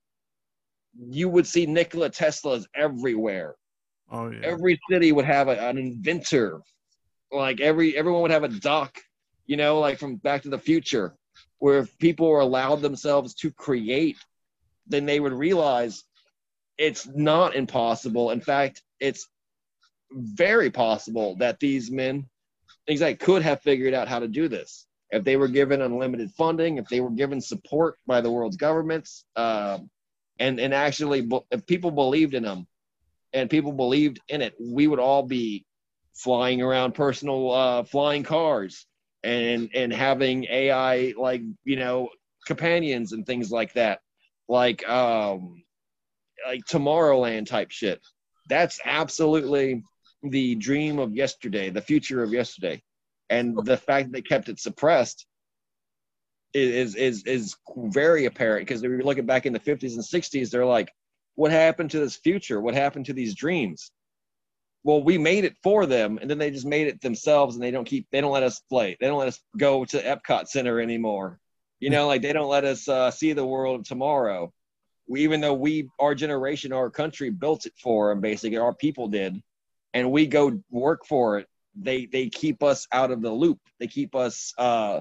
you would see Nikola Teslas everywhere. Oh yeah. Every city would have a, an inventor. Like every everyone would have a doc, you know, like from Back to the Future, where if people were allowed themselves to create, then they would realize it's not impossible. In fact, it's very possible that these men, things like could have figured out how to do this if they were given unlimited funding, if they were given support by the world's governments, um, and and actually, if people believed in them, and people believed in it, we would all be flying around personal uh, flying cars and and having AI like you know companions and things like that, like um, like Tomorrowland type shit that's absolutely the dream of yesterday, the future of yesterday. And the fact that they kept it suppressed is is is very apparent because if you're looking back in the 50s and 60s, they're like, what happened to this future? What happened to these dreams? Well, we made it for them, and then they just made it themselves, and they don't keep they don't let us play. They don't let us go to Epcot Center anymore. You know, like they don't let us uh, see the world tomorrow we, even though we, our generation, our country built it for them, basically, our people did, and we go work for it. They they keep us out of the loop. They keep us. Uh,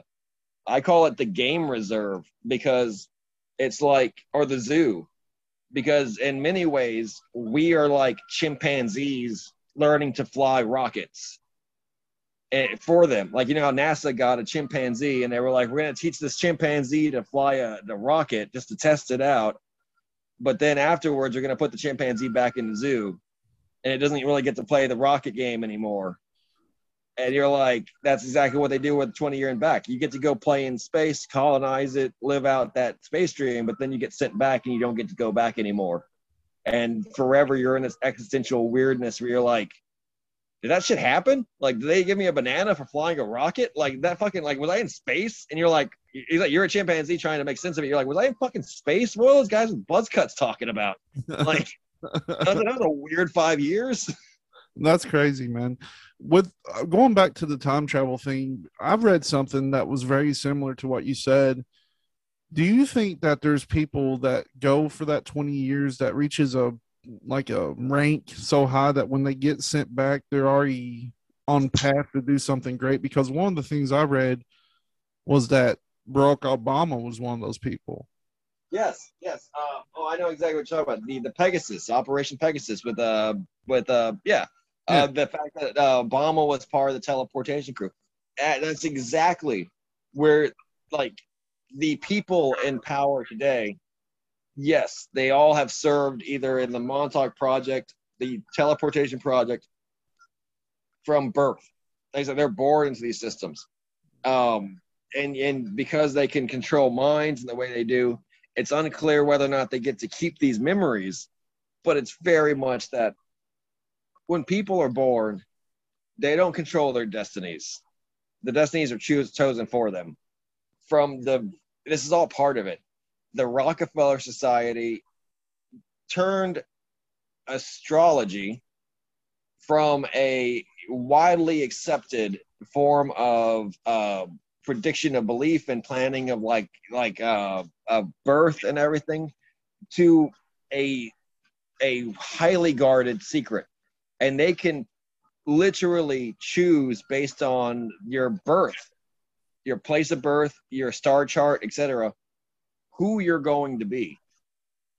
I call it the game reserve because it's like, or the zoo. because in many ways we are like chimpanzees learning to fly rockets and for them. Like you know how NASA got a chimpanzee and they were like, we're gonna teach this chimpanzee to fly a the rocket just to test it out. But then afterwards, you're gonna put the chimpanzee back in the zoo, and it doesn't really get to play the rocket game anymore. And you're like, that's exactly what they do with 20 year and back. You get to go play in space, colonize it, live out that space dream, but then you get sent back and you don't get to go back anymore. And forever you're in this existential weirdness where you're like, did that shit happen? Like, did they give me a banana for flying a rocket? Like that fucking like was I in space? And you're like, he's like, you're a chimpanzee trying to make sense of it. You're like, was I in fucking space? What are those guys with buzz cuts talking about? Like, that was a weird five years. That's crazy, man. With uh, going back to the time travel thing, I've read something that was very similar to what you said. Do you think that there's people that go for that 20 years that reaches a like a rank so high that when they get sent back, they're already on path to do something great? Because one of the things I read was that Barack Obama was one of those people. Yes, yes. Uh, oh, I know exactly what you're talking about. The the Pegasus, Operation Pegasus, with uh with uh yeah, uh, the fact that uh, Obama was part of the teleportation crew. That's exactly where like the people in power today. Yes, they all have served either in the Montauk Project, the teleportation project, from birth. They said they're born into these systems, um, and and because they can control minds in the way they do, it's unclear whether or not they get to keep these memories, but it's very much that when people are born, they don't control their destinies. The destinies are chosen for them. From the, this is all part of it. The Rockefeller Society turned astrology from a widely accepted form of uh, prediction of belief and planning of like like uh, birth and everything to a a highly guarded secret and they can literally choose based on your birth your place of birth your star chart etc who you're going to be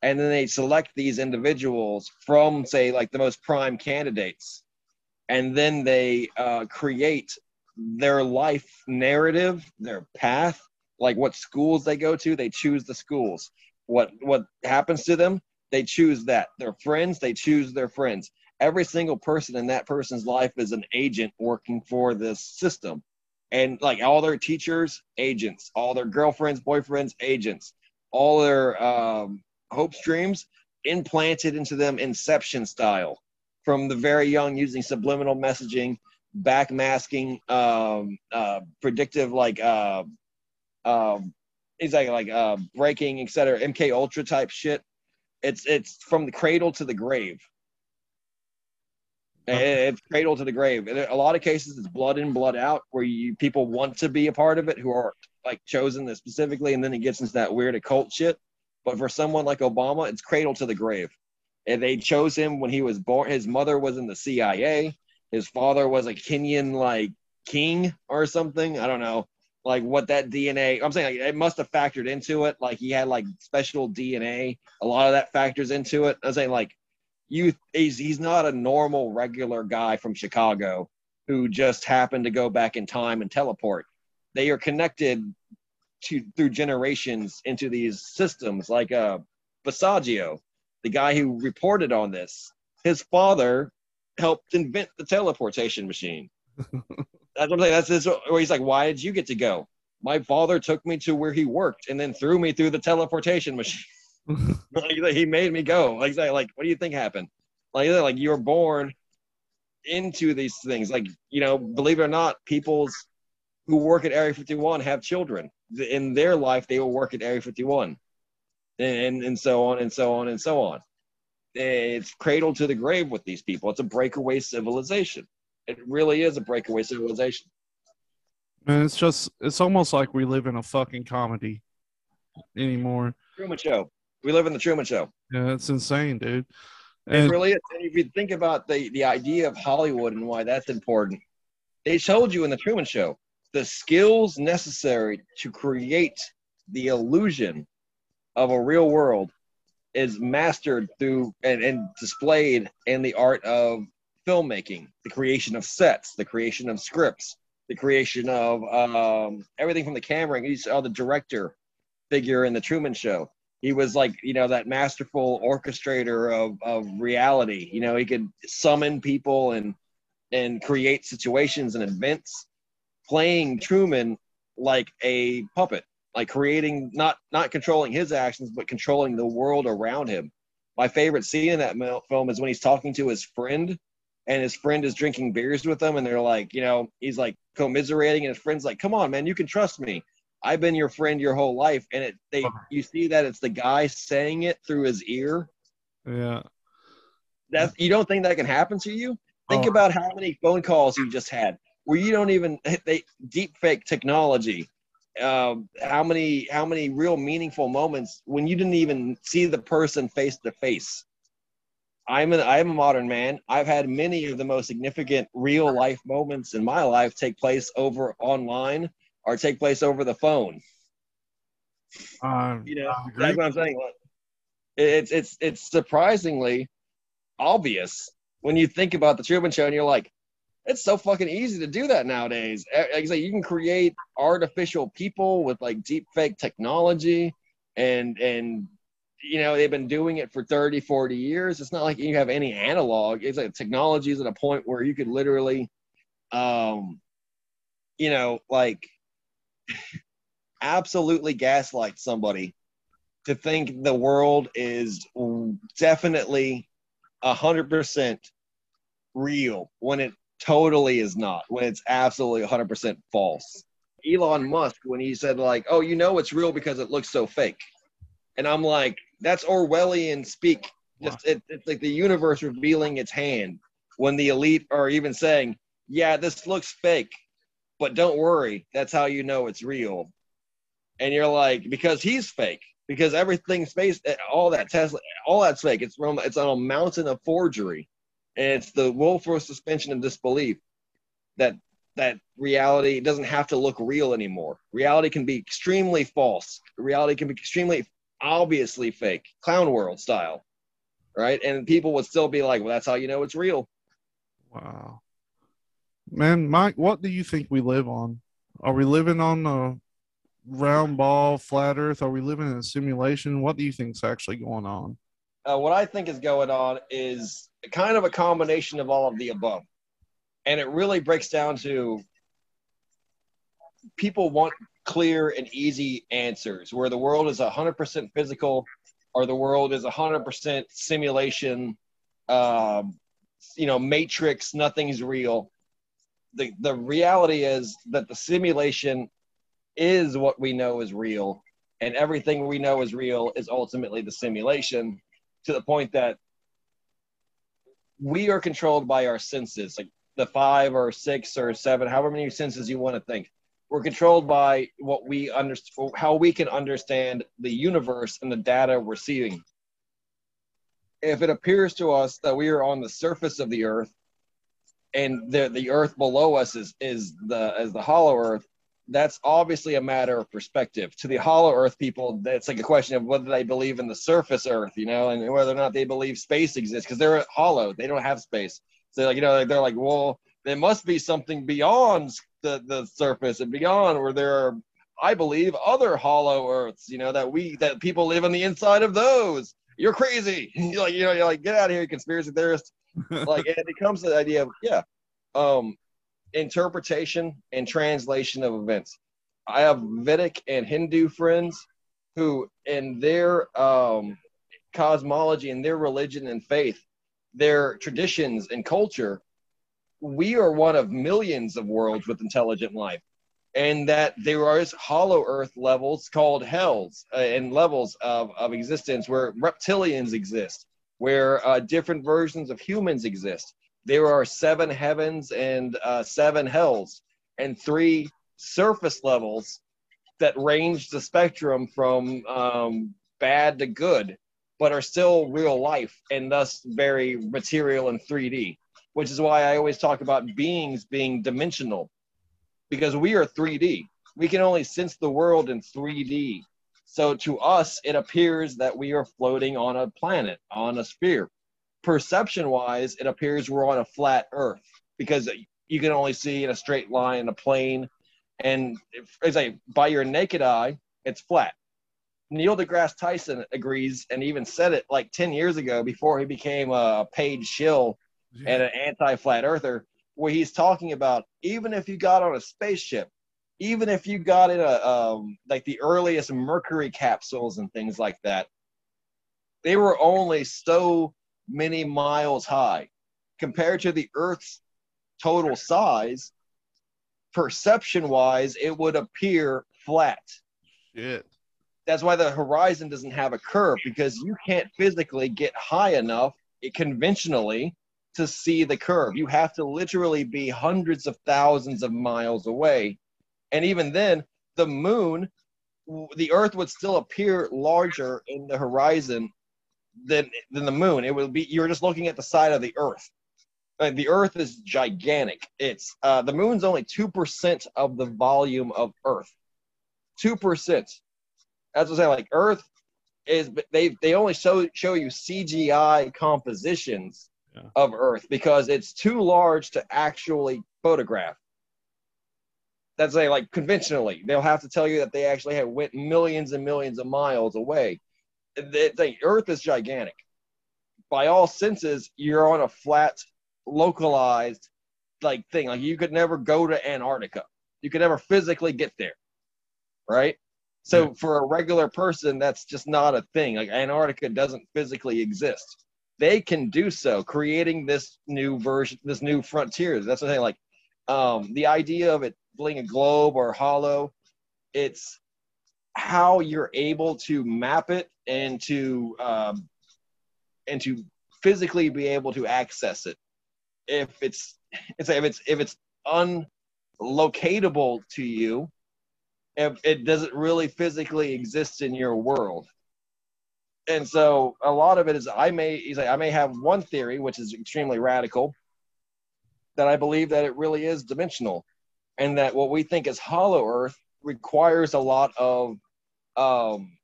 and then they select these individuals from say like the most prime candidates and then they uh, create their life narrative, their path, like what schools they go to, they choose the schools. What what happens to them, they choose that. Their friends, they choose their friends. Every single person in that person's life is an agent working for this system. And like all their teachers, agents, all their girlfriends, boyfriends, agents, all their um, hopes, dreams implanted into them inception style from the very young using subliminal messaging backmasking, um, uh, predictive like uh, um, exactly like uh, breaking, etc. MK Ultra type shit. It's it's from the cradle to the grave. It's cradle to the grave. In a lot of cases, it's blood in, blood out, where you people want to be a part of it who are like chosen this specifically, and then it gets into that weird occult shit. But for someone like Obama, it's cradle to the grave. And they chose him when he was born. His mother was in the CIA his father was a Kenyan like king or something. I don't know like what that DNA. I'm saying like, it must have factored into it. Like he had like special DNA. A lot of that factors into it. I'm saying like you he's he's not a normal regular guy from Chicago who just happened to go back in time and teleport. They are connected to through generations into these systems. Like uh Basiago, the guy who reported on this, his father helped invent the teleportation machine. that's what I'm saying. That's this where he's like, why did you get to go? My father took me to where he worked and then threw me through the teleportation machine. like, he made me go. Like, like, what do you think happened? Like, like you were born into these things. Like, you know, believe it or not, people's who work at Area 51 have children. In their life, they will work at Area 51, and and so on and so on and so on it's cradle to the grave with these people. It's a breakaway civilization. It really is a breakaway civilization. And it's just it's almost like we live in a fucking comedy anymore. Truman Show. We live in the Truman Show. Yeah, it's insane, dude. And it really is. And if you think about the the idea of Hollywood and why that's important, they told you in the Truman Show the skills necessary to create the illusion of a real world is mastered through and, and displayed in the art of filmmaking, the creation of sets, the creation of scripts, the creation of um, everything from the camera. You saw the director figure in the Truman Show. He was like, you know, that masterful orchestrator of, of reality. You know, he could summon people and and create situations and events, playing Truman like a puppet, like creating not not controlling his actions, but controlling the world around him. My favorite scene in that film is when he's talking to his friend and his friend is drinking beers with him and they're like you know he's like commiserating and his friend's like come on man you can trust me i've been your friend your whole life and it they you see that it's the guy saying it through his ear? Yeah. That you don't think that can happen to you? Think oh. about how many phone calls you just had where you don't even they deep fake technology um, how many how many real meaningful moments when you didn't even see the person face to face. I'm an I'm a modern man. I've had many of the most significant real life moments in my life take place over online or take place over the phone. Um, you know, that's what I'm saying. It's it's it's surprisingly obvious when you think about the Truman Show, and you're like, it's so fucking easy to do that nowadays. Like I say, you can create artificial people with like deep fake technology and and you know they've been doing it for 30 40 years it's not like you have any analog it's like technology is at a point where you could literally um you know like absolutely gaslight somebody to think the world is definitely hundred percent real when it totally is not when it's absolutely 100% false. Elon musk when he said like oh you know it's real because it looks so fake. And i'm like that's Orwellian speak. Just it, it's like the universe revealing its hand when the elite are even saying, "Yeah, this looks fake, but don't worry, that's how you know it's real." And you're like, because he's fake, because everything's based, all that Tesla, all that's fake. It's from, it's on a mountain of forgery, and it's the willful suspension of disbelief that that reality doesn't have to look real anymore. Reality can be extremely false. Reality can be extremely obviously fake, clown world style, right? And people would still be like, "Well, that's how you know it's real." Wow, man, Mike, what do you think we live on? Are we living on a round ball, flat Earth? Are we living in a simulation? What do you think is actually going on? Uh, what I think is going on is kind of a combination of all of the above, and it really breaks down to people want clear and easy answers where the world is 100% physical or the world is 100% simulation um, you know matrix nothing's real the, the reality is that the simulation is what we know is real and everything we know is real is ultimately the simulation to the point that we are controlled by our senses like the five or six or seven however many senses you want to think we're controlled by what we understand, how we can understand the universe and the data we're seeing. If it appears to us that we are on the surface of the earth and the, the earth below us is, is the, as the hollow earth, that's obviously a matter of perspective. To the hollow earth people, that's like a question of whether they believe in the surface earth, you know, and whether or not they believe space exists because they're hollow. They don't have space. So like, you know, they're like, well, there must be something beyond the, the surface and beyond where there are i believe other hollow earths you know that we that people live on the inside of those you're crazy you're like you know you're like get out of here conspiracy theorist like it becomes the idea of yeah um interpretation and translation of events. I have vedic and hindu friends who in their um cosmology and their religion and faith their traditions and culture we are one of millions of worlds with intelligent life. And that there are hollow earth levels called hells uh, and levels of, of existence where reptilians exist where uh, different versions of humans exist there are seven heavens and uh, seven hells and three surface levels that range the spectrum from um, bad to good but are still real life and thus very material in 3d which is why I always talk about beings being dimensional because we are 3D. We can only sense the world in 3D. So to us, it appears that we are floating on a planet, on a sphere. Perception wise, it appears we're on a flat Earth because you can only see in a straight line, in a plane, and as I by your naked eye, it's flat. Neil deGrasse Tyson agrees and even said it like 10 years ago before he became a paid shill and an anti flat earther, where he's talking about even if you got on a spaceship, even if you got in a um, like the earliest Mercury capsules and things like that, they were only so many miles high compared to the Earth's total size. Perception wise, it would appear flat. Shit. That's why the horizon doesn't have a curve because you can't physically get high enough conventionally to see the curve. You have to literally be hundreds of thousands of miles away. And even then, the moon, the earth would still appear larger in the horizon than, than the moon. It would be, you're just looking at the side of the earth. Like the earth is gigantic. It's, uh, the moon's only 2% of the volume of earth. 2%. That's what I'm saying. Like earth is, they, they only show, show you CGI compositions yeah. of Earth because it's too large to actually photograph. That's a, like conventionally, they'll have to tell you that they actually have went millions and millions of miles away. The, the Earth is gigantic. By all senses, you're on a flat, localized like thing. Like you could never go to Antarctica. You could never physically get there. Right? So yeah. for a regular person, that's just not a thing. Like Antarctica doesn't physically exist they can do so, creating this new version, this new frontiers. That's what I'm saying. Like um, the idea of it being a globe or hollow, it's how you're able to map it and to um, and to physically be able to access it. If it's it's if it's if it's unlocatable to you, if it doesn't really physically exist in your world and so a lot of it is I may he's like I may have one theory which is extremely radical that I believe that it really is dimensional and that what we think is hollow earth requires a lot of um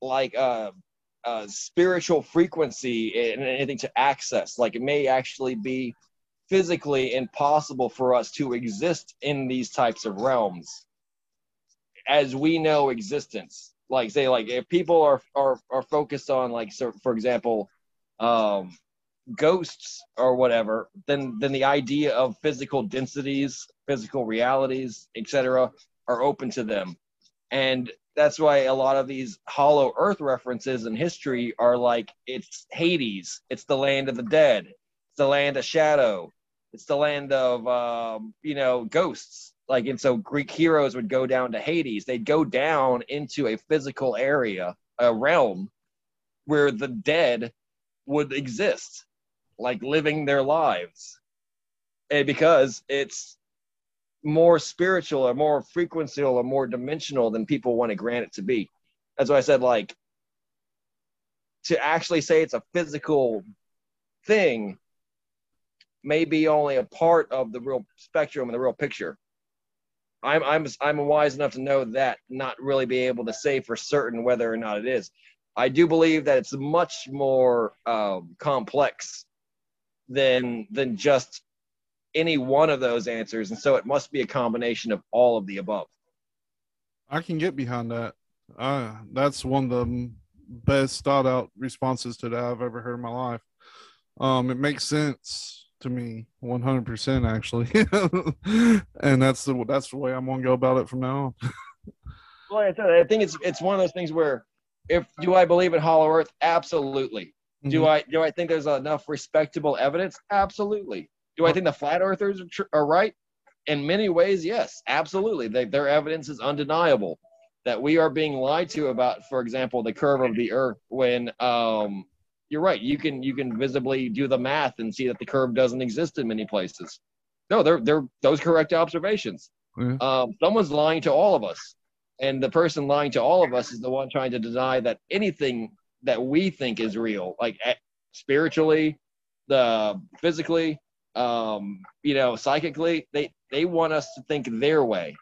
like uh, uh spiritual frequency and anything to access. Like it may actually be physically impossible for us to exist in these types of realms as we know existence. Like say like if people are are are focused on like so for example um ghosts or whatever then then the idea of physical densities physical realities etc are open to them. And that's why a lot of these hollow earth references in history are like it's hades it's the land of the dead it's the land of shadow it's the land of um, you know ghosts. Like and so greek heroes would go down to hades. They'd go down into a physical area a realm where the dead would exist like living their lives and because it's more spiritual or more frequency or more dimensional than people want to grant it to be that's why i said like to actually say it's a physical thing may be only a part of the real spectrum and the real picture I'm I'm I'm wise enough to know that, not really be able to say for certain whether or not it is. I do believe that it's much more um, complex than than just any one of those answers, and so it must be a combination of all of the above. I can get behind that. Uh, that's one of the best thought out responses to that I've ever heard in my life. Um, it makes sense to me 100% actually and that's the that's the way i'm gonna go about it from now on well I, said, I think it's it's one of those things where if do i believe in hollow earth absolutely mm-hmm. do i do i think there's enough respectable evidence absolutely do i think the flat earthers are, tr- are right in many ways yes absolutely they, their evidence is undeniable that we are being lied to about for example the curve of the earth when um you're right. You can you can visibly do the math and see that the curve doesn't exist in many places. No, they're they're those correct observations. Mm-hmm. Um, someone's lying to all of us, and the person lying to all of us is the one trying to deny that anything that we think is real, like eh, spiritually, the physically, um, you know, psychically. They they want us to think their way.